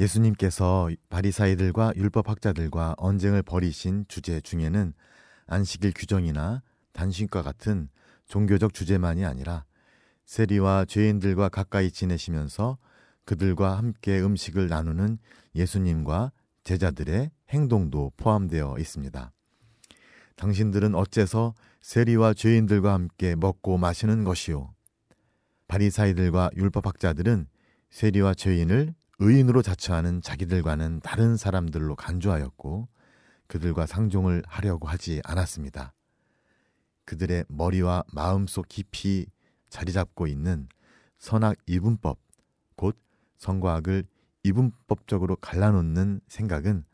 예수님께서 바리사이들과 율법학자들과 언쟁을 벌이신 주제 중에는 안식일 규정이나 단신과 같은 종교적 주제만이 아니라 세리와 죄인들과 가까이 지내시면서 그들과 함께 음식을 나누는 예수님과 제자들의 행동도 포함되어 있습니다. 당신들은 어째서 세리와 죄인들과 함께 먹고 마시는 것이요? 바리사이들과 율법학자들은 세리와 죄인을 의인으로 자처하는 자기들과는 다른 사람들로 간주하였고 그들과 상종을 하려고 하지 않았습니다. 그들의 머리와 마음속 깊이 자리 잡고 있는 선악 이분법, 곧 성과학을 이분법적으로 갈라놓는 생각은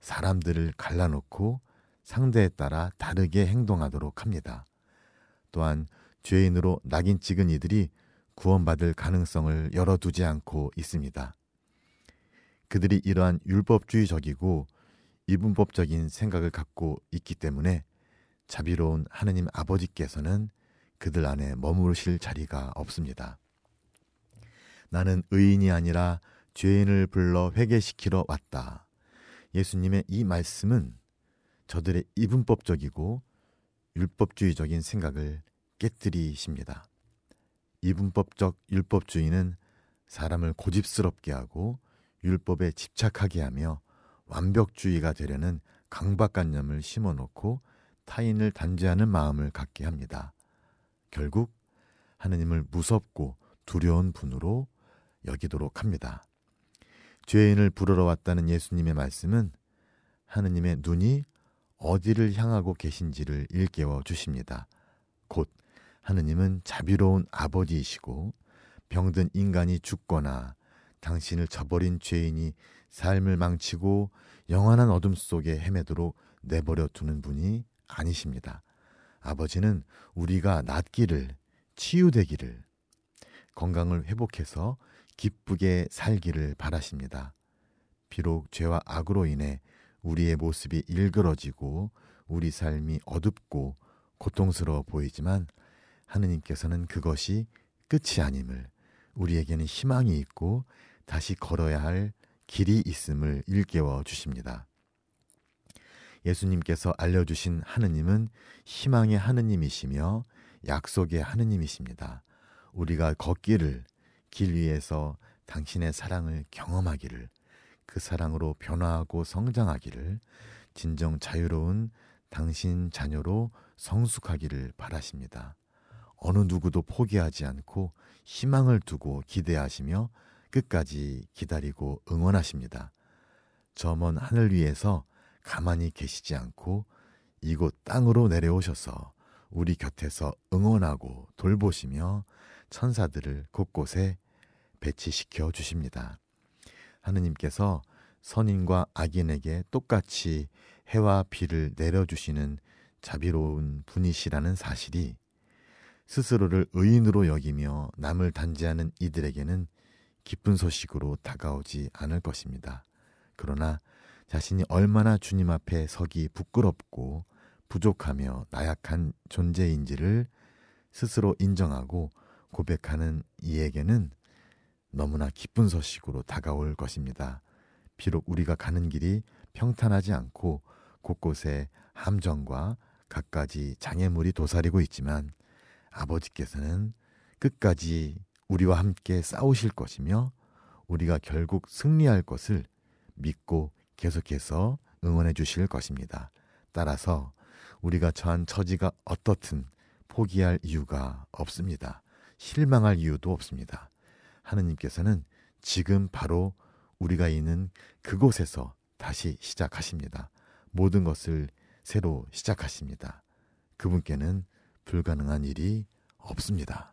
사람들을 갈라놓고 상대에 따라 다르게 행동하도록 합니다. 또한 죄인으로 낙인 찍은 이들이 구원받을 가능성을 열어두지 않고 있습니다. 그들이 이러한 율법주의적이고 이분법적인 생각을 갖고 있기 때문에 자비로운 하느님 아버지께서는 그들 안에 머무르실 자리가 없습니다. 나는 의인이 아니라 죄인을 불러 회개시키러 왔다. 예수님의 이 말씀은 저들의 이분법적이고 율법주의적인 생각을 깨뜨리십니다. 이분법적 율법주의는 사람을 고집스럽게 하고 율법에 집착하게 하며 완벽주의가 되려는 강박관념을 심어놓고 타인을 단죄하는 마음을 갖게 합니다. 결국 하느님을 무섭고 두려운 분으로 여기도록 합니다. 죄인을 부르러 왔다는 예수님의 말씀은 하느님의 눈이 어디를 향하고 계신지를 일깨워 주십니다. 곧 하느님은 자비로운 아버지이시고 병든 인간이 죽거나 당신을 저버린 죄인이 삶을 망치고 영원한 어둠 속에 헤매도록 내버려 두는 분이 아니십니다. 아버지는 우리가 낫기를, 치유되기를, 건강을 회복해서 기쁘게 살기를 바라십니다. 비록 죄와 악으로 인해 우리의 모습이 일그러지고 우리 삶이 어둡고 고통스러워 보이지만 하느님께서는 그것이 끝이 아님을 우리에게는 희망이 있고 다시 걸어야 할 길이 있음을 일깨워 주십니다. 예수님께서 알려주신 하느님은 희망의 하느님이시며 약속의 하느님이십니다. 우리가 걷기를 길 위에서 당신의 사랑을 경험하기를 그 사랑으로 변화하고 성장하기를 진정 자유로운 당신 자녀로 성숙하기를 바라십니다. 어느 누구도 포기하지 않고 희망을 두고 기대하시며 끝까지 기다리고 응원하십니다. 저 먼 하늘 위에서 가만히 계시지 않고 이곳 땅으로 내려오셔서 우리 곁에서 응원하고 돌보시며 천사들을 곳곳에 배치시켜 주십니다. 하느님께서 선인과 악인에게 똑같이 해와 비를 내려주시는 자비로운 분이시라는 사실이 스스로를 의인으로 여기며 남을 단죄하는 이들에게는 기쁜 소식으로 다가오지 않을 것입니다. 그러나 자신이 얼마나 주님 앞에 서기 부끄럽고 부족하며 나약한 존재인지를 스스로 인정하고 고백하는 이에게는 너무나 기쁜 소식으로 다가올 것입니다. 비록 우리가 가는 길이 평탄하지 않고 곳곳에 함정과 갖가지 장애물이 도사리고 있지만 아버지께서는 끝까지 우리와 함께 싸우실 것이며 우리가 결국 승리할 것을 믿고 계속해서 응원해 주실 것입니다. 따라서 우리가 처한 처지가 어떻든 포기할 이유가 없습니다. 실망할 이유도 없습니다. 하느님께서는 지금 바로 우리가 있는 그곳에서 다시 시작하십니다. 모든 것을 새로 시작하십니다. 그분께는 불가능한 일이 없습니다.